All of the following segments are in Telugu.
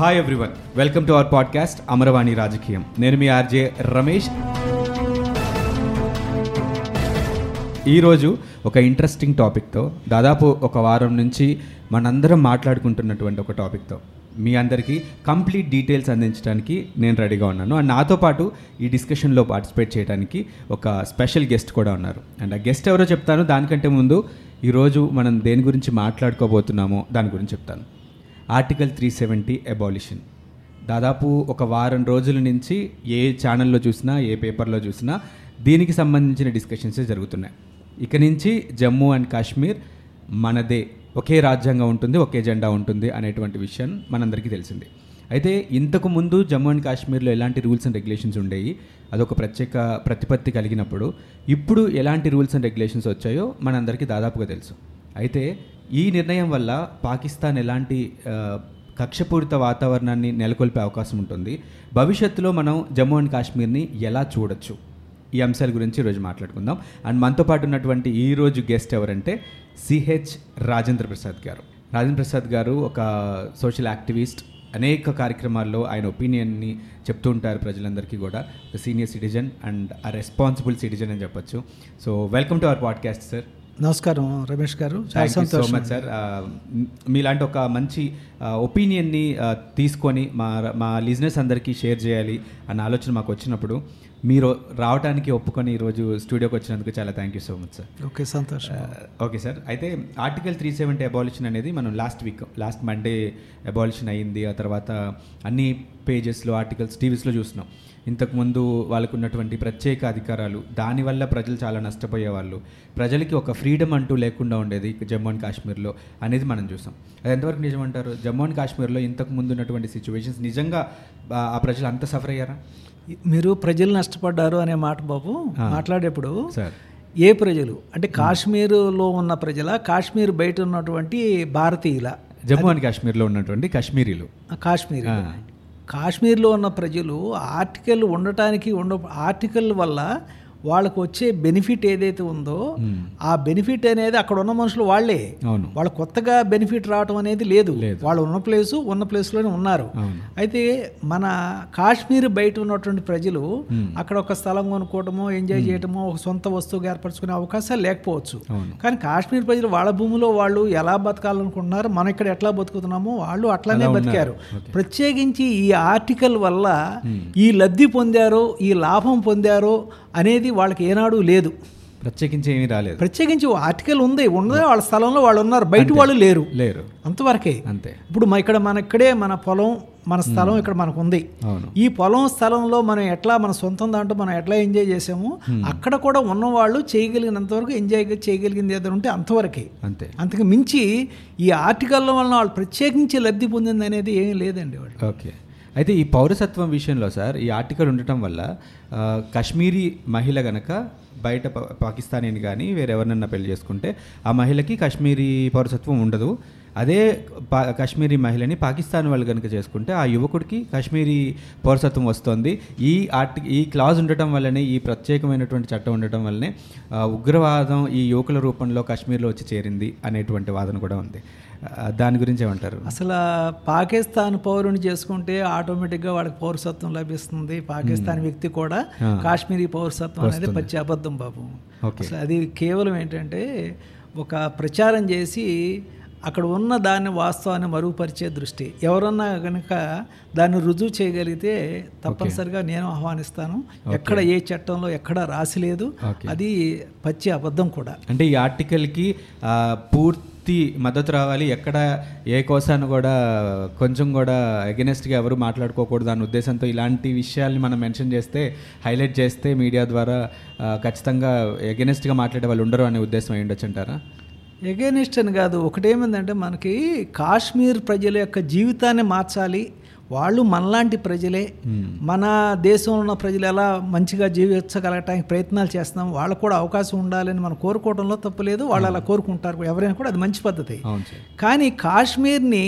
Hi everyone welcome to our podcast Amaravani రాజకీయం నేను మీ ఆర్జే రమేష్. ఈరోజు ఒక ఇంట్రెస్టింగ్ టాపిక్తో దాదాపు ఒక వారం నుంచి మనందరం మాట్లాడుకుంటున్నటువంటి ఒక టాపిక్తో మీ అందరికీ కంప్లీట్ డీటెయిల్స్ అందించడానికి నేను రెడీగా ఉన్నాను. అండ్ నాతో పాటు ఈ డిస్కషన్లో పార్టిసిపేట్ చేయడానికి ఒక స్పెషల్ గెస్ట్ కూడా ఉన్నారు. అండ్ ఆ గెస్ట్ ఎవరో చెప్తాను. దానికంటే ముందు ఈరోజు మనం దేని గురించి మాట్లాడుకోబోతున్నామో దాని గురించి చెప్తాను. ఆర్టికల్ త్రీ సెవెంటీ అబాలిషన్ దాదాపు ఒక వారం రోజుల నుంచి ఏ ఛానల్లో చూసినా ఏ పేపర్లో చూసినా దీనికి సంబంధించిన డిస్కషన్సే జరుగుతున్నాయి. ఇక నుంచి జమ్మూ అండ్ కాశ్మీర్ మనదే ఒకే రాజ్యాంగం ఉంటుంది ఒకే జెండా ఉంటుంది అనేటువంటి విషయం మనందరికీ తెలిసింది. అయితే ఇంతకు ముందు జమ్మూ అండ్ కాశ్మీర్లో ఎలాంటి రూల్స్ అండ్ రెగ్యులేషన్స్ ఉండేవి? అదొక ప్రత్యేక ప్రతిపత్తి కలిగినప్పుడు ఇప్పుడు ఎలాంటి రూల్స్ అండ్ రెగ్యులేషన్స్ వచ్చాయో మనందరికీ దాదాపుగా తెలుసు. అయితే ఈ నిర్ణయం వల్ల పాకిస్తాన్ ఎలాంటి కక్షపూరిత వాతావరణాన్ని నెలకొల్పే అవకాశం ఉంటుంది. భవిష్యత్తులో మనం జమ్మూ అండ్ కాశ్మీర్ని ఎలా చూడొచ్చు? ఈ అంశాల గురించి ఈరోజు మాట్లాడుకుందాం. అండ్ మనతో పాటు ఉన్నటువంటి ఈ రోజు గెస్ట్ ఎవరంటే సిహెచ్ రాజేంద్ర ప్రసాద్ గారు. రాజేంద్ర ప్రసాద్ గారు ఒక సోషల్ యాక్టివిస్ట్. అనేక కార్యక్రమాల్లో ఆయన ఒపీనియన్ని చెప్తూ ఉంటారు ప్రజలందరికీ కూడా. ఒక సీనియర్ సిటిజన్ అండ్ ఆ రెస్పాన్సిబుల్ సిటిజన్ అని చెప్పొచ్చు. So welcome to our podcast sir. నమస్కారం రమేష్ గారు. సో మచ్ సార్ మీలాంటి ఒక మంచి ఒపీనియన్ని తీసుకొని మా మా లిజినెస్ అందరికీ షేర్ చేయాలి అన్న ఆలోచన మాకు వచ్చినప్పుడు మీరు రావడానికి ఒప్పుకొని ఈరోజు స్టూడియోకి వచ్చినందుకు చాలా thank you so much sir okay సంతోషం. ఓకే సార్ అయితే ఆర్టికల్ త్రీ సెవెంటీ అబాలిషన్ అనేది మనం last week last Monday abolition అయ్యింది. ఆ తర్వాత అన్ని పేజెస్లో ఆర్టికల్స్ టీవీస్లో చూస్తున్నాం. ఇంతకుముందు వాళ్ళకు ఉన్నటువంటి ప్రత్యేక అధికారాలు దానివల్ల ప్రజలు చాలా నష్టపోయేవాళ్ళు. ప్రజలకి ఒక ఫ్రీడమ్ అంటూ లేకుండా ఉండేది జమ్మూ అండ్ కాశ్మీర్లో అనేది మనం చూసాం. అది ఎంతవరకు నిజమంటారు జమ్మూ అండ్ కాశ్మీర్లో ఇంతకు ముందు ఉన్నటువంటి సిచ్యువేషన్స్ నిజంగా ఆ ఆ ప్రజలు అంత సఫర్ అయ్యారా? మీరు ప్రజలు నష్టపడ్డారు అనే మాట బాబు. మాట్లాడేప్పుడు ఏ ప్రజలు? అంటే కాశ్మీరులో ఉన్న ప్రజల? కాశ్మీర్ బయట ఉన్నటువంటి భారతీయుల? జమ్మూ అండ్ కాశ్మీర్లో ఉన్నటువంటి కాశ్మీరీలు. కాశ్మీర్. కాశ్మీర్లో ఉన్న ప్రజలు ఆర్టికల్ ఉండటానికి ఉండ ఆర్టికల్ వల్ల వాళ్ళకు వచ్చే బెనిఫిట్ ఏదైతే ఉందో. ఆ బెనిఫిట్ అనేది అక్కడ ఉన్న మనుషులు వాళ్ళే అవును వాళ్ళ కొత్తగా బెనిఫిట్ రావటం అనేది లేదు. వాళ్ళు ఉన్న ప్లేసు ఉన్న ప్లేస్లోనే ఉన్నారు అయితే మన కాశ్మీర్ బయట ఉన్నటువంటి ప్రజలు. అక్కడ ఒక స్థలం కొనుక్కోవటమో ఎంజాయ్ చేయటమో ఒక సొంత వస్తువుగా ఏర్పరచుకునే అవకాశాలు లేకపోవచ్చు కానీ కాశ్మీర్ ప్రజలు వాళ్ళ భూమిలో వాళ్ళు ఎలా బతకాలనుకుంటున్నారు మనం ఇక్కడ ఎట్లా బతుకుతున్నామో వాళ్ళు అట్లానే బతికారు. ప్రత్యేకించి ఈ ఆర్టికల్ వల్ల. ఈ లబ్ధి పొందారో ఈ లాభం పొందారో అనేది వాళ్ళకి ఏనాడు లేదు. ప్రత్యేకించి ఏమీ రాలేదు. ప్రత్యేకించి ఆర్టికల్ ఉంది. ఉన్నదే వాళ్ళ స్థలంలో వాళ్ళు ఉన్నారు. బయట వాళ్ళు లేరు. లేరు. అంతవరకే. అంతే. ఇప్పుడు మా ఇక్కడ మన ఇక్కడే మన పొలం మన స్థలం ఇక్కడ మనకు ఉంది ఈ పొలం స్థలంలో మనం ఎట్లా మన సొంతం దాంట్లో మనం ఎట్లా ఎంజాయ్ చేసామో అక్కడ కూడా ఉన్నవాళ్ళు చేయగలిగినంత వరకు ఎంజాయ్ చేయగలిగింది ఏదైనా ఉంటే అంతవరకే. అంతే. అంతకు మించి ఈ ఆర్టికల్ వలన వాళ్ళు ప్రత్యేకించి లబ్ధి పొందింది అనేది ఏం లేదండి వాళ్ళు ఓకే. అయితే ఈ పౌరసత్వం విషయంలో సార్ ఈ ఆర్టికల్ ఉండటం వల్ల కాశ్మీరీ మహిళ గనక బయట పాకిస్తానీని కానీ వేరెవరినన్నా పెళ్ళి చేసుకుంటే ఆ మహిళకి కాశ్మీరీ పౌరసత్వం ఉండదు. అదే పా కాశ్మీరీ మహిళని పాకిస్తాన్ వాళ్ళు కనుక చేసుకుంటే ఆ యువకుడికి కాశ్మీరీ పౌరసత్వం వస్తుంది. ఈ ఆర్టి ఈ క్లాజ్ ఉండటం వల్లనే ఈ ప్రత్యేకమైనటువంటి చట్టం ఉండటం వల్లనే ఉగ్రవాదం ఈ యువకుల రూపంలో కాశ్మీర్లో వచ్చి చేరింది అనేటువంటి వాదన కూడా ఉంది. దాని గురించి ఏమంటారు అసలు పాకిస్తాన్ పౌరుని చేసుకుంటే ఆటోమేటిక్గా వాడికి పౌరసత్వం లభిస్తుంది. పాకిస్తాన్ వ్యక్తి కూడా. కాశ్మీరీ పౌరసత్వం అనేది పచ్చి అబద్ధం బాబు. అసలు అది కేవలం ఏంటంటే ఒక ప్రచారం చేసి అక్కడ ఉన్న దాన్ని వాస్తవాన్ని మరుగుపరిచే దృష్టి. ఎవరన్నా కనుక దాన్ని రుజువు చేయగలిగితే తప్పనిసరిగా నేను ఆహ్వానిస్తాను. ఎక్కడ ఏ చట్టంలో ఎక్కడ రాసి లేదు. అది పచ్చి అబద్ధం కూడా. అంటే ఈ ఆర్టికల్కి ఆ, పూర్తి మద్దతు రావాలి. ఎక్కడ ఏ కోసాన్ని కూడా కొంచెం కూడా అగెనెస్ట్గా ఎవరు మాట్లాడుకోకూడదు అనే ఉద్దేశంతో ఇలాంటి విషయాల్ని మనం మెన్షన్ చేస్తే హైలైట్ చేస్తే మీడియా ద్వారా ఖచ్చితంగా ఎగెనెస్ట్గా మాట్లాడే వాళ్ళు ఉండరు అనే ఉద్దేశం అయి ఉండొచ్చు అంటారా? ఎగేనిస్ట్ అని కాదు. ఒకటేమిందంటే మనకి కాశ్మీర్ ప్రజల యొక్క జీవితాన్ని మార్చాలి. వాళ్ళు మనలాంటి ప్రజలే. మన దేశంలో ఉన్న ప్రజలు ఎలా మంచిగా జీవించగలగటానికి ప్రయత్నాలు చేస్తున్నాం వాళ్ళకు కూడా అవకాశం ఉండాలని మనం కోరుకోవడంలో తప్పులేదు వాళ్ళు అలా కోరుకుంటారు. ఎవరైనా కూడా అది మంచి పద్ధతి. కానీ కాశ్మీర్ని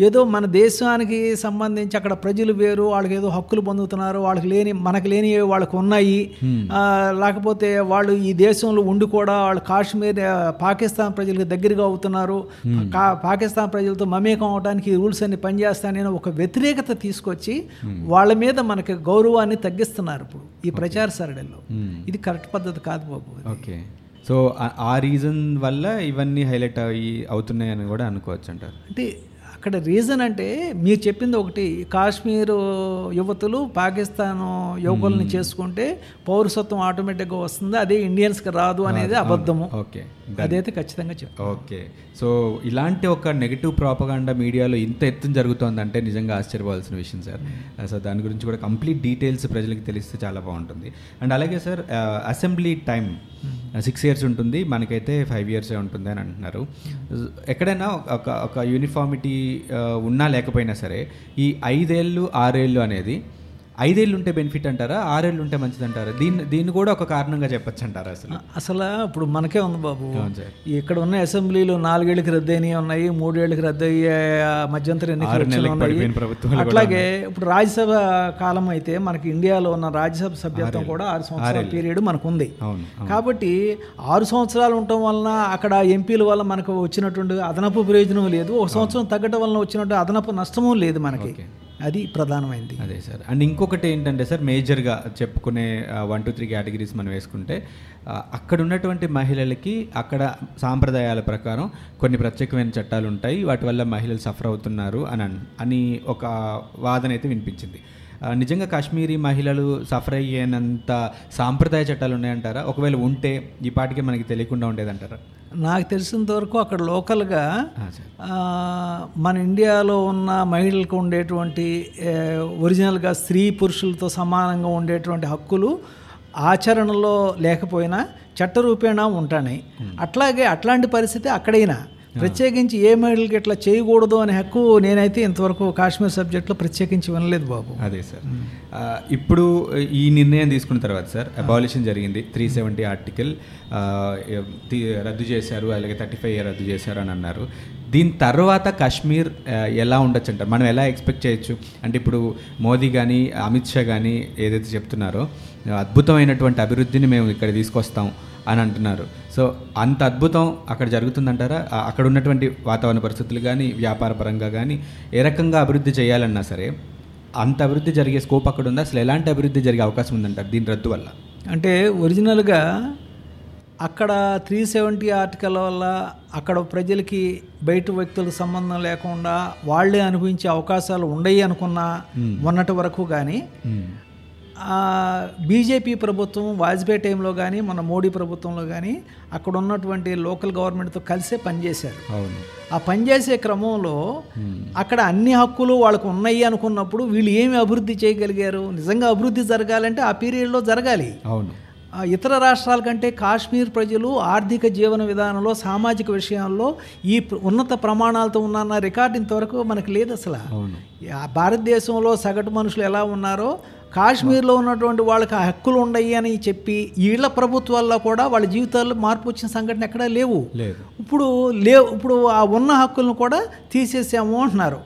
ఏదో మన దేశానికి సంబంధించి అక్కడ ప్రజలు వేరు వాళ్ళకి ఏదో హక్కులు పొందుతున్నారు వాళ్ళకి లేని మనకు లేని వాళ్ళకి ఉన్నాయి. లేకపోతే వాళ్ళు ఈ దేశంలో ఉండి కూడా వాళ్ళు కాశ్మీర్ పాకిస్తాన్ ప్రజలకు దగ్గరగా అవుతున్నారు. పాకిస్తాన్ ప్రజలతో మమేకం అవడానికి రూల్స్ అన్ని పనిచేస్తానని ఒక వ్యతిరేకత తీసుకొచ్చి వాళ్ళ మీద మనకి గౌరవాన్ని తగ్గిస్తున్నారు ఇప్పుడు ఈ ప్రచార సరళిలో. ఇది కరెక్ట్ పద్ధతి కాదు బాబు ఓకే. సో ఆ- ఆ రీజన్ వల్ల ఇవన్నీ హైలైట్ అయ్యి అవుతున్నాయని కూడా అనుకోవచ్చు అంటారు అంటే అక్కడ రీజన్ అంటే మీరు చెప్పింది ఒకటి కాశ్మీర్ యువతులు పాకిస్తాన్ యువకుల్ని చేసుకుంటే పౌరసత్వం ఆటోమేటిక్గా వస్తుంది అదే ఇండియన్స్కి రాదు అనేది అబద్ధము. ఓకే. అదైతే ఖచ్చితంగా చెప్తాను. ఓకే. సో ఇలాంటి ఒక నెగిటివ్ ప్రాపగాండా మీడియాలో ఇంత ఎత్తున జరుగుతోందంటే నిజంగా ఆశ్చర్యపోవాల్సిన విషయం సార్. సో దాని గురించి కూడా కంప్లీట్ డీటెయిల్స్ ప్రజలకు తెలిస్తే చాలా బాగుంటుంది. అండ్ అలాగే sir assembly time six years ఉంటుంది. మనకైతే ఫైవ్ ఇయర్సే ఉంటుంది అని అంటున్నారు. ఎక్కడైనా ఒక ఒక యూనిఫామిటీ ఉన్నా లేకపోయినా సరే ఈ ఐదేళ్ళు ఆరేళ్ళు అనేది ఐదేళ్ళు ఉంటే బెనిఫిట్ అంటారా? ఆరేళ్ళు ఉంటే మంచిది అంటారా దీన్ని దీన్ని కూడా ఒక కారణంగా చెప్పొచ్చు అంటారా అసలు అసలు ఇప్పుడు మనకే ఉంది బాబు. ఇక్కడ ఉన్న అసెంబ్లీలు నాలుగేళ్ళకి రద్దయినవి ఉన్నాయి మూడేళ్ళకి రద్దయ్యే మధ్యంతర ఎన్నికలు ఉన్నాయి. అట్లాగే ఇప్పుడు రాజ్యసభ కాలం అయితే మనకి ఇండియాలో ఉన్న రాజ్యసభ సభ్యత్వం కూడా ఆరు సంవత్సరాల పీరియడ్ మనకు ఉంది కాబట్టి ఆరు సంవత్సరాలు ఉండటం వలన అక్కడ ఎంపీల వల్ల మనకు వచ్చినటువంటి అదనపు ప్రయోజనం లేదు. ఒక సంవత్సరం తగ్గటం వలన వచ్చినట్టు అదనపు నష్టము లేదు మనకి. అది ప్రధానమైంది. అదే సార్. అండ్ ఇంకొకటి ఏంటంటే సార్ మేజర్గా చెప్పుకునే వన్ టూ త్రీ కేటగిరీస్ మనం వేసుకుంటే అక్కడ ఉన్నటువంటి మహిళలకి అక్కడ సాంప్రదాయాల ప్రకారం కొన్ని ప్రత్యేకమైన చట్టాలు ఉంటాయి వాటి వల్ల మహిళలు సఫర్ అవుతున్నారు అని అని ఒక వాదన అయితే వినిపించింది. నిజంగా కాశ్మీరీ మహిళలు సఫర్ అయ్యేనంత సాంప్రదాయ చట్టాలు ఉన్నాయంటారా? ఒకవేళ ఉంటే ఈ పాటికి మనకి తెలియకుండా ఉండేదంటారా? నాకు తెలిసినంత వరకు అక్కడ లోకల్గా మన ఇండియాలో ఉన్న మహిళలకు ఉండేటువంటి ఒరిజినల్గా స్త్రీ పురుషులతో సమానంగా ఉండేటువంటి హక్కులు ఆచరణలో లేకపోయినా చట్టరూపేణా ఉంటున్నాయి అట్లాగే అట్లాంటి పరిస్థితి అక్కడైనా. ప్రత్యేకించి ఏ మహిళలకి ఇట్లా చేయకూడదు అనే హక్కు నేనైతే ఇంతవరకు కాశ్మీర్ సబ్జెక్ట్లో ప్రత్యేకించి వినలేదు బాబు. అదే సార్. ఆ, ఇప్పుడు ఈ నిర్ణయం తీసుకున్న తర్వాత సార్ అబాలిషన్ జరిగింది. త్రీ సెవెంటీ ఆర్టికల్ రద్దు చేశారు అలాగే థర్టీ ఫైవ్ రద్దు చేశారు అని అన్నారు. దీని తర్వాత కాశ్మీర్ ఎలా ఉండొచ్చు అంటారు? మనం ఎలా ఎక్స్పెక్ట్ చేయొచ్చు? అంటే ఇప్పుడు మోదీ కానీ అమిత్ షా కానీ ఏదైతే చెప్తున్నారో అద్భుతమైనటువంటి అభివృద్ధిని మేము ఇక్కడ తీసుకొస్తాం అని అంటున్నారు. సో అంత అద్భుతం అక్కడ జరుగుతుందంటారా? అక్కడ ఉన్నటువంటి వాతావరణ పరిస్థితులు కానీ వ్యాపార పరంగా కానీ ఏ రకంగా అభివృద్ధి చేయాలన్నా సరే అంత అభివృద్ధి జరిగే స్కోప్ అక్కడ ఉందా? అసలు ఎలాంటి అభివృద్ధి జరిగే అవకాశం ఉందంటారు దీని రద్దు వల్ల? అంటే ఒరిజినల్గా అక్కడ త్రీ సెవెంటీ ఆర్టికల్ వల్ల అక్కడ ప్రజలకి బయట వ్యక్తులకు సంబంధం లేకుండా వాళ్ళే అనుభవించే అవకాశాలు ఉండయి అనుకున్న మొన్నటి వరకు కానీ బీజేపీ ప్రభుత్వం వాజ్పేయి టైంలో కానీ మన మోడీ ప్రభుత్వంలో కానీ అక్కడ ఉన్నటువంటి లోకల్ గవర్నమెంట్తో కలిసే పనిచేశారు. అవును. ఆ పనిచేసే క్రమంలో అక్కడ అన్ని హక్కులు వాళ్ళకు ఉన్నాయి అనుకున్నప్పుడు వీళ్ళు ఏమి అభివృద్ధి చేయగలిగారు? నిజంగా అభివృద్ధి జరగాలంటే ఆ పీరియడ్లో జరగాలి. అవును. ఇతర రాష్ట్రాల కంటే కాశ్మీర్ ప్రజలు ఆర్థిక జీవన విధానంలో సామాజిక విషయాల్లో ఈ ఉన్నత ప్రమాణాలతో ఉన్న రికార్డు ఇంతవరకు మనకు లేదు అసలు. భారతదేశంలో సగటు మనుషులు ఎలా ఉన్నారో కాశ్మీర్లో ఉన్నటువంటి వాళ్ళకి ఆ హక్కులు ఉన్నాయి అని చెప్పి వీళ్ళ ప్రభుత్వాల్లో కూడా వాళ్ళ జీవితాల్లో మార్పు వచ్చిన సంఘటన ఎక్కడా లేవు. ఇప్పుడు లేవు ఇప్పుడు ఆ ఉన్న హక్కులను కూడా తీసేసాము అంటున్నారు.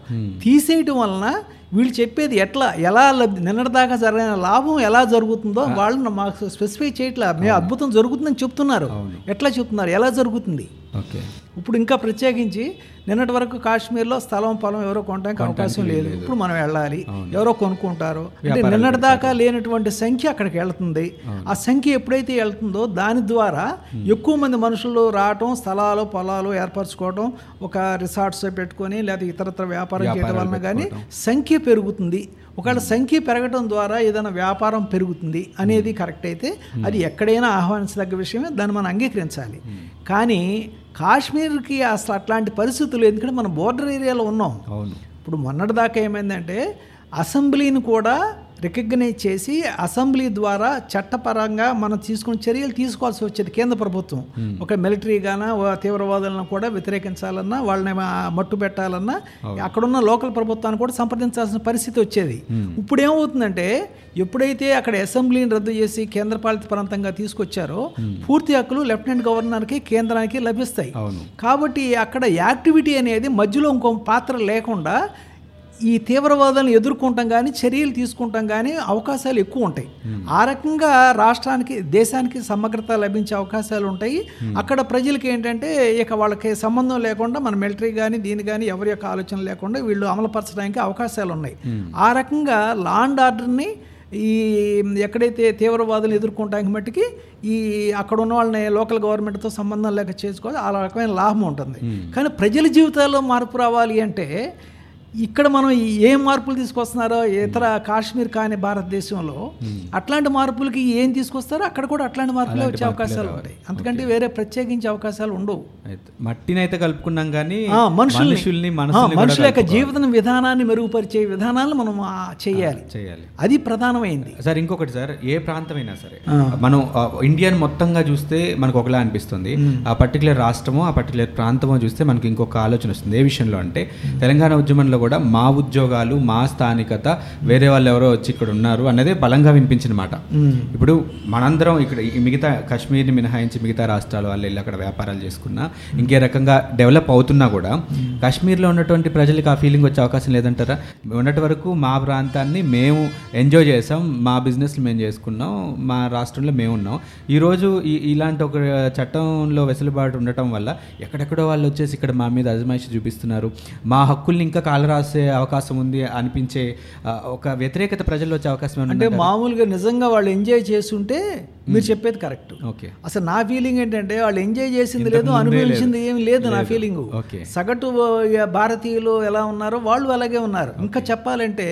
తీసేయటం వలన వీళ్ళు చెప్పేది ఎట్లా ఎలా లబ్- నిన్నటిదాకా జరిగిన లాభం ఎలా జరుగుతుందో వాళ్ళని మాకు స్పెసిఫై చేయట్లా. మేము అద్భుతం జరుగుతుందని చెప్తున్నారు. ఎట్లా చెప్తున్నారు? ఎలా జరుగుతుంది? ఓకే. ఇప్పుడు ఇంకా ప్రత్యేకించి నిన్నటి వరకు కాశ్మీర్లో స్థలం పొలం ఎవరో కొనడానికి అవకాశం లేదు. ఇప్పుడు మనం వెళ్ళాలి. ఎవరో కొనుక్కుంటారు. అంటే నిన్నటి దాకా లేనటువంటి సంఖ్య అక్కడికి వెళ్తుంది. ఆ సంఖ్య ఎప్పుడైతే వెళ్తుందో దాని ద్వారా ఎక్కువ మంది మనుషులు రావటం స్థలాలు పొలాలు ఏర్పరచుకోవడం ఒక రిసార్ట్స్ పెట్టుకొని లేదా ఇతరత్ర వ్యాపారం చేయడం వలన కానీ సంఖ్య పెరుగుతుంది. ఒకవేళ సంఖ్య పెరగడం ద్వారా ఏదైనా వ్యాపారం పెరుగుతుంది అనేది కరెక్ట్ అయితే అది ఎక్కడైనా ఆహ్వానించదగ్గ విషయమే దాన్ని మనం అంగీకరించాలి. కానీ కాశ్మీర్కి అసలు అట్లాంటి పరిస్థితులు ఎందుకంటే మనం బోర్డర్ ఏరియాలో ఉన్నాం. అవును. ఇప్పుడు మొన్నటిదాకా ఏమైందంటే అసెంబ్లీని కూడా రికగ్నైజ్ చేసి అసెంబ్లీ ద్వారా చట్టపరంగా మనం తీసుకున్న చర్యలు తీసుకోవాల్సి వచ్చేది కేంద్ర ప్రభుత్వం. ఒక మిలిటరీ గాన తీవ్రవాదులను కూడా వ్యతిరేకించాలన్నా వాళ్ళని మట్టు పెట్టాలన్నా అక్కడున్న లోకల్ ప్రభుత్వాన్ని కూడా సంప్రదించాల్సిన పరిస్థితి వచ్చేది. ఇప్పుడు ఏమవుతుందంటే ఎప్పుడైతే అక్కడ అసెంబ్లీని రద్దు చేసి కేంద్రపాలిత ప్రాంతంగా తీసుకొచ్చారో పూర్తి హక్కులు లెఫ్టినెంట్ గవర్నర్కి కేంద్రానికి లభిస్తాయి. కాబట్టి అక్కడ యాక్టివిటీ అనేది మధ్యలో ఇంకో పాత్ర లేకుండా ఈ తీవ్రవాదాలను ఎదుర్కొంటాం కానీ చర్యలు తీసుకుంటాం కానీ అవకాశాలు ఎక్కువ ఉంటాయి. ఆ రకంగా రాష్ట్రానికి దేశానికి సమగ్రత లభించే అవకాశాలు ఉంటాయి. అక్కడ ప్రజలకి ఏంటంటే ఇక వాళ్ళకి సంబంధం లేకుండా మన మిలిటరీ కానీ దీని కానీ ఎవరి యొక్క ఆలోచన లేకుండా వీళ్ళు అమలుపరచడానికి అవకాశాలు ఉన్నాయి. ఆ రకంగా లా అండ్ ఆర్డర్ని ఈ ఎక్కడైతే తీవ్రవాదులు ఎదుర్కొంటానికి మట్టుకి ఈ అక్కడ ఉన్న వాళ్ళని లోకల్ గవర్నమెంట్తో సంబంధం లేక చేసుకోవాలి ఆ రకమైన లాభం ఉంటుంది. కానీ ప్రజల జీవితాల్లో మార్పు రావాలి అంటే ఇక్కడ మనం ఏ మార్పులు తీసుకొస్తున్నారో ఇతర కాశ్మీర్ కాని భారతదేశంలో అట్లాంటి మార్పులకి ఏం తీసుకొస్తారో అక్కడ కూడా అట్లాంటి మార్పులే వచ్చే అవకాశాలు ఉంటాయి. అందుకంటే వేరే ప్రత్యేకించే అవకాశాలు ఉండవు. మట్టిని అయితే కలుపుకున్నాం కానీ మనుషుల్ని. మనుషుల యొక్క జీవిత విధానాన్ని మెరుగుపరిచే విధానాలను మనం చేయాలి. చేయాలి. అది ప్రధానమైంది. సార్ ఇంకొకటి సార్ ఏ ప్రాంతమైనా సరే మనం ఇండియాని మొత్తంగా చూస్తే మనకు ఒకలా అనిపిస్తుంది. ఆ పర్టికులర్ రాష్ట్రమో ఆ పర్టికులర్ ప్రాంతమో చూస్తే మనకి ఇంకొక ఆలోచన వస్తుంది. ఏ విషయంలో అంటే తెలంగాణ ఉద్యమంలో కూడా మా ఉద్యోగాలు మా స్థానికత వేరే వాళ్ళు ఎవరో వచ్చి ఇక్కడ ఉన్నారు అన్నదే బలంగా వినిపించిన మాట. ఇప్పుడు మనందరం ఇక్కడ మిగతా కాశ్మీర్ని మినహాయించి మిగతా రాష్ట్రాల వాళ్ళు వెళ్ళి అక్కడ వ్యాపారాలు చేసుకున్నా ఇంకే రకంగా డెవలప్ అవుతున్నా కూడా కాశ్మీర్లో ఉన్నటువంటి ప్రజలకు ఆ ఫీలింగ్ వచ్చే అవకాశం లేదంటారా? ఉన్నటి వరకు మా ప్రాంతాన్ని మేము ఎంజాయ్ చేసాం మా బిజినెస్లు మేము చేసుకున్నాం మా రాష్ట్రంలో మేము ఉన్నాం. ఈరోజు ఇలాంటి ఒక చట్టంలో వెసులుబాటు ఉండటం వల్ల ఎక్కడెక్కడో వాళ్ళు వచ్చేసి ఇక్కడ మా మీద అజమాయిషి చూపిస్తున్నారు. మా హక్కుల్ని ఇంకా కాలు రాసే అవకాశం ఉంది అనిపించే ఒక వ్యతిరేకత ప్రజల్లో వచ్చే అవకాశం అంటే మామూలుగా నిజంగా వాళ్ళు ఎంజాయ్ చేస్తుంటే మీరు చెప్పేది కరెక్ట్. ఓకే. అసలు నా ఫీలింగ్ ఏంటంటే వాళ్ళు ఎంజాయ్ చేసింది లేదు అనుభవించింది ఏమి లేదు నా ఫీలింగ్. ఓకే. సగటు భారతీయులు ఎలా ఉన్నారో వాళ్ళు అలాగే ఉన్నారు. ఇంకా చెప్పాలంటే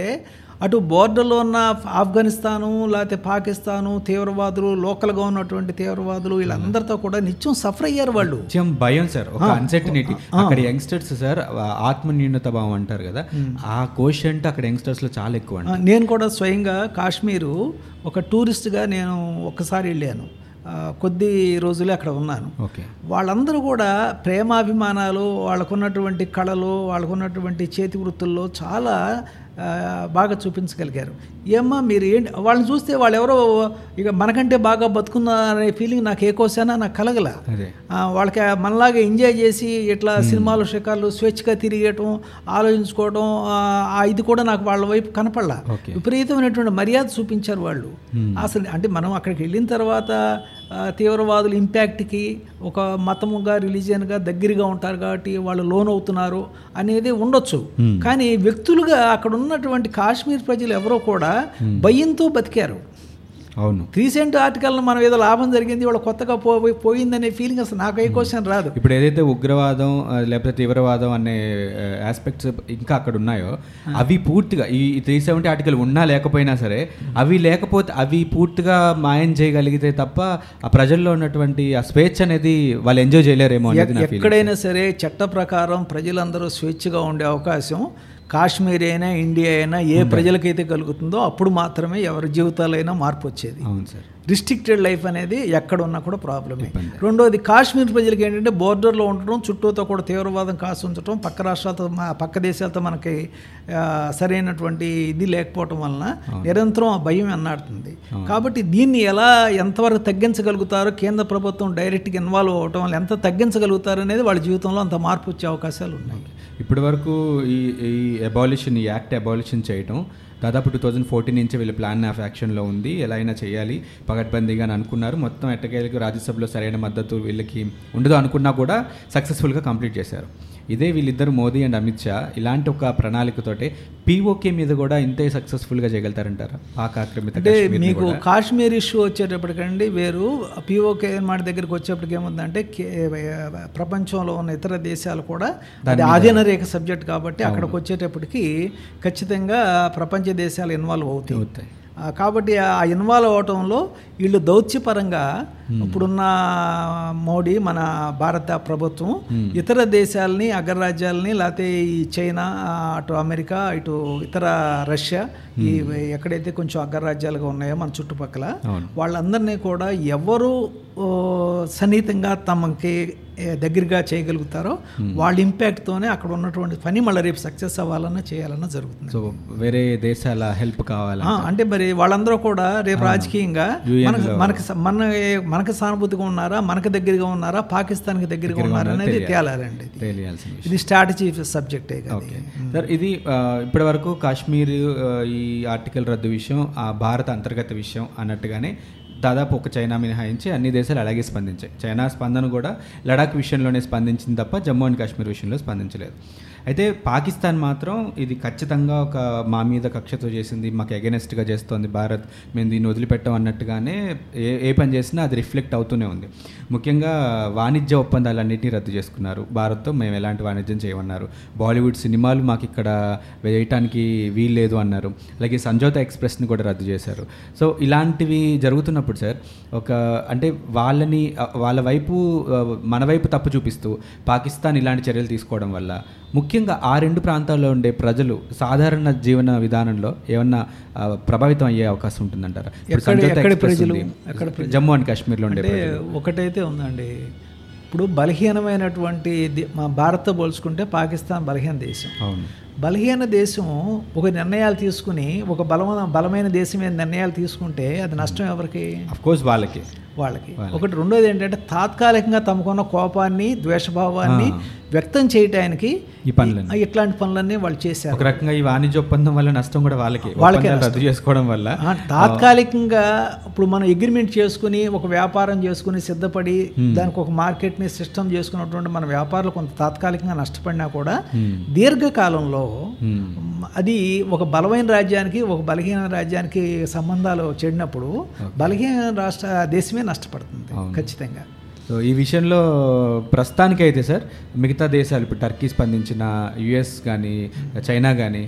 అటు బోర్డర్లో ఉన్న ఆఫ్ఘనిస్తాను లేకపోతే పాకిస్తాను తీవ్రవాదులు లోకల్గా ఉన్నటువంటి తీవ్రవాదులు వీళ్ళందరితో కూడా నిత్యం సఫర్ అయ్యారు వాళ్ళు. నిత్యం భయం సార్ ఒక అన్సర్టనిటీ అక్కడ యంగ్స్టర్స్ సార్ ఆత్మ న్యూనత భావం అంటారు కదా ఆ కోషంట్ అక్కడ యంగ్స్టర్స్లో చాలా ఎక్కువ నేను కూడా స్వయంగా కాశ్మీరు ఒక టూరిస్ట్గా నేను ఒక్కసారి వెళ్ళాను. కొద్ది రోజులే అక్కడ ఉన్నాను. ఓకే. వాళ్ళందరూ కూడా ప్రేమాభిమానాలు వాళ్ళకున్నటువంటి కళలు వాళ్ళకున్నటువంటి చేతి వృత్తుల్లో చాలా బాగా చూపించగలిగారు. ఏమ్మా మీరు ఏంటి? వాళ్ళని చూస్తే వాళ్ళు ఎవరో ఇక మనకంటే బాగా బతుకున్నారనే ఫీలింగ్ నాకు ఏ కోసానా నాకు కలగల. వాళ్ళకి మనలాగా ఎంజాయ్ చేసి ఇట్లా సినిమాలు షికార్లు స్వేచ్ఛగా తిరిగేయటం ఆలోచించుకోవడం ఇది కూడా నాకు వాళ్ళ వైపు కనపడలా. విపరీతమైనటువంటి మర్యాద చూపించారు వాళ్ళు. అసలు అంటే మనం అక్కడికి వెళ్ళిన తర్వాత తీవ్రవాదుల ఇంపాక్ట్కి ఒక మతముగా రిలీజియన్గా దగ్గరగా ఉంటారు కాబట్టి వాళ్ళు లోన్ అవుతున్నారు అనేది ఉండొచ్చు. కానీ వ్యక్తులుగా అక్కడ ఉన్నటువంటి కాశ్మీర్ ప్రజలు ఎవరో కూడా భయంతో బతికారు. అవును. రీసెంట్ ఆర్టికల్ని మనం ఏదో లాభం జరిగింది వాళ్ళు కొత్తగా పో పోయిందనే ఫీలింగ్ అసలు నాకు ఏ క్వశ్చన్ రాదు. ఇప్పుడు ఏదైతే ఉగ్రవాదం లేకపోతే తీవ్రవాదం అనే ఆస్పెక్ట్స్ ఇంకా అక్కడ ఉన్నాయో అవి పూర్తిగా ఈ త్రీ సెవెంటీ ఆర్టికల్ ఉన్నా లేకపోయినా సరే అవి లేకపోతే అవి పూర్తిగా మాయం చేయగలిగితే తప్ప ఆ ప్రజల్లో ఉన్నటువంటి ఆ స్వేచ్ఛ అనేది వాళ్ళు ఎంజాయ్ చేయలేరేమో ఎక్కడైనా సరే చట్ట ప్రకారం ప్రజలందరూ స్వేచ్ఛగా ఉండే అవకాశం కాశ్మీర్ అయినా ఇండియా అయినా ఏ ప్రజలకైతే కలుగుతుందో అప్పుడు మాత్రమే ఎవరి జీవితాలైనా మార్పు వచ్చేది. అవును సార్. రిస్ట్రిక్టెడ్ లైఫ్ అనేది ఎక్కడ ఉన్నా కూడా ప్రాబ్లమే. రెండోది కాశ్మీర్ ప్రజలకి ఏంటంటే బోర్డర్లో ఉండటం చుట్టూతో కూడా తీవ్రవాదం కాసి ఉంచడం పక్క రాష్ట్రాలతో పక్క దేశాలతో మనకి సరైనటువంటి ఇది లేకపోవటం వలన నిరంతరం ఆ భయం ఎన్నాడుతుంది. కాబట్టి దీన్ని ఎలా ఎంతవరకు తగ్గించగలుగుతారో కేంద్ర ప్రభుత్వం డైరెక్ట్గా ఇన్వాల్వ్ అవ్వటం వల్ల ఎంత తగ్గించగలుగుతారు అనేది వాళ్ళ జీవితంలో అంత మార్పు వచ్చే అవకాశాలు ఉన్నాయి. ఇప్పటి వరకు ఈ ఈ అబాలిషన్ ఈ యాక్ట్ అబాలిషన్ చేయటం దాదాపు టూ థౌజండ్ ఫోర్టీన్ నుంచి వీళ్ళ ప్లాన్ ఆఫ్ యాక్షన్లో ఉంది. ఎలా అయినా చేయాలి. పగడ్బందీగా అని అనుకున్నారు. మొత్తం ఎట్టకేలకు రాజ్యసభలో సరైన మద్దతు వీళ్ళకి ఉండదు అనుకున్నా కూడా సక్సెస్ఫుల్గా కంప్లీట్ చేశారు. ఇదే వీళ్ళిద్దరు మోదీ అండ్ అమిత్ షా ఇలాంటి ఒక ప్రణాళికతోటే పీఓకే మీద కూడా ఇంతే సక్సెస్ఫుల్గా చేయగలుగుతారంటారా? పాక్ ఆక్రమిత అంటే మీకు. కాశ్మీర్ ఇష్యూ వచ్చేటప్పటికండి వేరు. పిఓకే మాట దగ్గరికి వచ్చేప్పటికి ఏముందంటే ప్రపంచంలో ఉన్న ఇతర దేశాలు కూడా అది ఆధీన రేఖ సబ్జెక్ట్ కాబట్టి అక్కడికి వచ్చేటప్పటికి ఖచ్చితంగా ప్రపంచ దేశాలు ఇన్వాల్వ్ అవుతాయి. కాబట్టి ఆ ఇన్వాల్వ్ అవటంలో వీళ్ళు దౌత్యపరంగా ఇప్పుడున్న మోడీ మన భారత ప్రభుత్వం ఇతర దేశాలని అగ్రరాజ్యాలని లేకపోతే ఈ చైనా అటు అమెరికా ఇటు ఇతర రష్యా ఈ ఎక్కడైతే కొంచెం అగ్రరాజ్యాలుగా ఉన్నాయో మన చుట్టుపక్కల. వాళ్ళందరినీ కూడా ఎవరు సన్నిహితంగా తమకి దగ్గరగా చేయగలుగుతారో వాళ్ళ ఇంపాక్ట్తోనే అక్కడ ఉన్నటువంటి పని మళ్ళీ రేపు సక్సెస్ అవ్వాలన్నా చేయాలన్నా జరుగుతుంది. సో వేరే దేశాల హెల్ప్ కావాలా అంటే మరి వాళ్ళందరూ కూడా రేపు రాజకీయంగా మనకు స- మన మనకి సానుభూతిగా ఉన్నారా? మనకి దగ్గరగా ఉన్నారా? పాకిస్తాన్కి దగ్గరగా ఉన్నారా అనేది తేలాలండి విషయం. ఇది స్ట్రాటజీ సబ్జెక్టే ఓకే. సార్ ఇది ఇప్పటి వరకు కాశ్మీర్ ఈ ఆర్టికల్ రద్దు విషయం ఆ భారత అంతర్గత విషయం అన్నట్టుగానే దాదాపు ఒక చైనా మినహాయించి అన్ని దేశాలు అలాగే స్పందించాయి. చైనా స్పందన కూడా లడాక్ విషయంలోనే స్పందించింది తప్ప జమ్మూ అండ్ కాశ్మీర్ విషయంలో స్పందించలేదు. అయితే పాకిస్తాన్ మాత్రం ఇది ఖచ్చితంగా ఒక మా మీద కక్షతో చేసింది మాకు ఎగెనెస్ట్గా చేస్తోంది భారత్ మేము దీన్ని వదిలిపెట్టాం అన్నట్టుగానే ఏ ఏ పని చేసినా అది రిఫ్లెక్ట్ అవుతూనే ఉంది. ముఖ్యంగా వాణిజ్య ఒప్పందాలన్నింటినీ రద్దు చేసుకున్నారు. భారత్తో మేము ఎలాంటి వాణిజ్యం చేయమన్నారు. బాలీవుడ్ సినిమాలు మాకు ఇక్కడ వేయటానికి వీల్లేదు అన్నారు. అలాగే సంజోతా ఎక్స్ప్రెస్ని కూడా రద్దు చేశారు. సో ఇలాంటివి జరుగుతున్నప్పుడు సార్ ఒక అంటే వాళ్ళని వాళ్ళ వైపు మన వైపు తప్పు చూపిస్తూ పాకిస్తాన్ ఇలాంటి చర్యలు తీసుకోవడం వల్ల ముఖ్యంగా ఆ రెండు ప్రాంతాల్లో ఉండే ప్రజలు సాధారణ జీవన విధానంలో ఏమన్నా ప్రభావితం అయ్యే అవకాశం ఉంటుందంటారా? జమ్మూ అండ్ కాశ్మీర్లో ఉండే ఒకటైతే ఉందండి. ఇప్పుడు బలహీనమైనటువంటి మా భారత్తో పోల్చుకుంటే పాకిస్తాన్ బలహీన దేశం. అవును. బలహీన దేశం ఒక నిర్ణయాలు తీసుకుని ఒక బలమైన బలమైన దేశం మీద నిర్ణయాలు తీసుకుంటే అది నష్టం ఎవరికి? అఫ్ కోర్స్ వాళ్ళకి. వాళ్ళకి. ఒకటి రెండోది ఏంటంటే తాత్కాలికంగా తమకున్న కోపాన్ని ద్వేషభావాన్ని వ్యక్తం చేయటానికి ఈ పనులన్నీ. ఇట్లాంటి పనులన్నీ వాళ్ళు చేశారు. ఒక రకంగా ఈ వాణిజ్య ఒప్పందం వల్ల నష్టం కూడా వాళ్ళకి. వాళ్ళకే రద్దు చేసుకోవడం వల్ల. తాత్కాలికంగా ఇప్పుడు మనం అగ్రిమెంట్ చేసుకుని ఒక వ్యాపారం చేసుకుని సిద్ధపడి దానికి ఒక మార్కెట్ని సిస్టమ్ చేసుకున్నటువంటి మన వ్యాపారాలు కొంత తాత్కాలికంగా నష్టపడినా కూడా దీర్ఘకాలంలో. అది ఒక బలమైన రాజ్యానికి ఒక బలహీన రాజ్యానికి సంబంధాలు చెడినప్పుడు బలహీన రాష్ట్ర దేశమే నష్టపడుతుంది. ఖచ్చితంగా. సో ఈ విషయంలో ప్రస్తుతానికి అయితే సార్ మిగతా దేశాలు ఇప్పుడు టర్కీ స్పందించిన యుఎస్ కానీ చైనా కానీ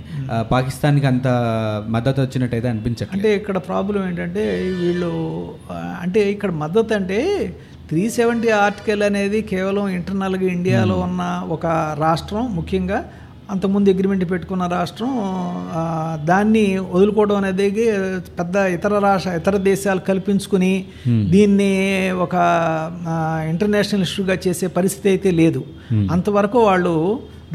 పాకిస్తాన్కి అంత మద్దతు వచ్చినట్టయితే అనిపించట్లేదు. అంటే ఇక్కడ ప్రాబ్లం ఏంటంటే వీళ్ళు అంటే ఇక్కడ మద్దతు అంటే త్రీ సెవెంటీ ఆర్టికల్ అనేది కేవలం ఇంటర్నల్గా ఇండియాలో ఉన్న ఒక రాష్ట్రం ముఖ్యంగా అంతకుముందు అగ్రిమెంట్ పెట్టుకున్న రాష్ట్రం దాన్ని వదులుకోవడం అనేది పెద్ద ఇతర రాష్ట్ర ఇతర దేశాలు కల్పించుకుని దీన్ని ఒక ఇంటర్నేషనల్ ఇష్యూగా చేసే పరిస్థితి అయితే లేదు. అంతవరకు వాళ్ళు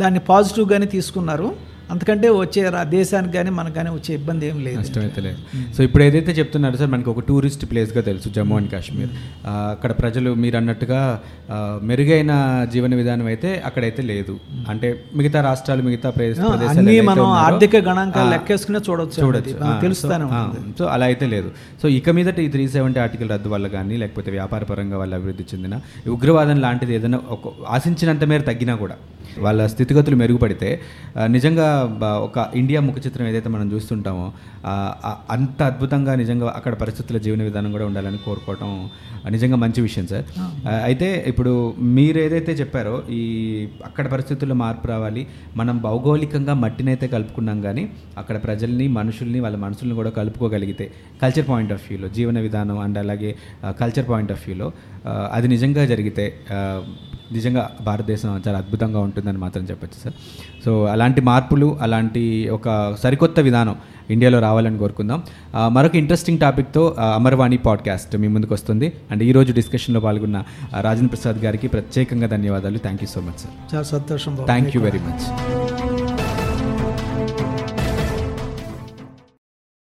దాన్ని పాజిటివ్గానే తీసుకున్నారు. అంతకంటే వచ్చే దేశానికి కానీ మనకు కానీ వచ్చే ఇబ్బంది ఏం లేదు. నష్టమైతే లేదు. సో ఇప్పుడు ఏదైతే చెప్తున్నారో సార్ మనకి ఒక టూరిస్ట్ ప్లేస్గా తెలుసు జమ్మూ అండ్ కాశ్మీర్. అక్కడ ప్రజలు మీరు అన్నట్టుగా మెరుగైన జీవన విధానం అయితే అక్కడైతే లేదు. అంటే మిగతా రాష్ట్రాలు మిగతా ప్రదేశ ప్రదేశాలు మనం ఆర్థిక గణాంకాలు లెక్కేసుకునే చూడొచ్చు మనకు ఆ, తెలుస్తానే సో, అలా అయితే లేదు. సో ఇక మీదట ఈ త్రీ సెవెంటీ ఆర్టికల్ రద్దు వల్ల కానీ లేకపోతే వ్యాపార పరంగా వాళ్ళ అభివృద్ధి చెందిన ఉగ్రవాదం లాంటిది ఏదైనా ఒక ఆశించినంత మేర తగ్గినా కూడా వాళ్ళ స్థితిగతులు మెరుగుపడితే నిజంగా ఒక ఇండియా ముఖ చిత్రం ఏదైతే మనం చూస్తుంటామో అంత అద్భుతంగా నిజంగా అక్కడ పరిస్థితుల జీవన విధానం కూడా ఉండాలని కోరుకోవటం నిజంగా మంచి విషయం సార్. అయితే ఇప్పుడు మీరు ఏదైతే చెప్పారో ఈ అక్కడ పరిస్థితుల్లో మార్పు రావాలి మనం భౌగోళికంగా మట్టినైతే కలుపుకున్నాం కానీ అక్కడ ప్రజల్ని మనుషుల్ని వాళ్ళ మనుషుల్ని కూడా కలుపుకోగలిగితే కల్చర్ పాయింట్ ఆఫ్ వ్యూలో జీవన విధానం అండ్ అలాగే కల్చర్ పాయింట్ ఆఫ్ వ్యూలో అది నిజంగా జరిగితే నిజంగా భారతదేశం చాలా అద్భుతంగా ఉంటుందని మాత్రం చెప్పొచ్చు సార్. సో అలాంటి మార్పులు అలాంటి ఒక సరికొత్త విధానం ఇండియాలో రావాలని కోరుకుందాం. మరొక ఇంట్రెస్టింగ్ టాపిక్తో అమర్వాణి పాడ్కాస్ట్ మీ ముందుకు వస్తుంది. అండ్ ఈరోజు డిస్కషన్లో పాల్గొన్న రాజేంద్ర ప్రసాద్ గారికి ప్రత్యేకంగా ధన్యవాదాలు. Thank you so much sir చాలా సంతోషం. Thank you very much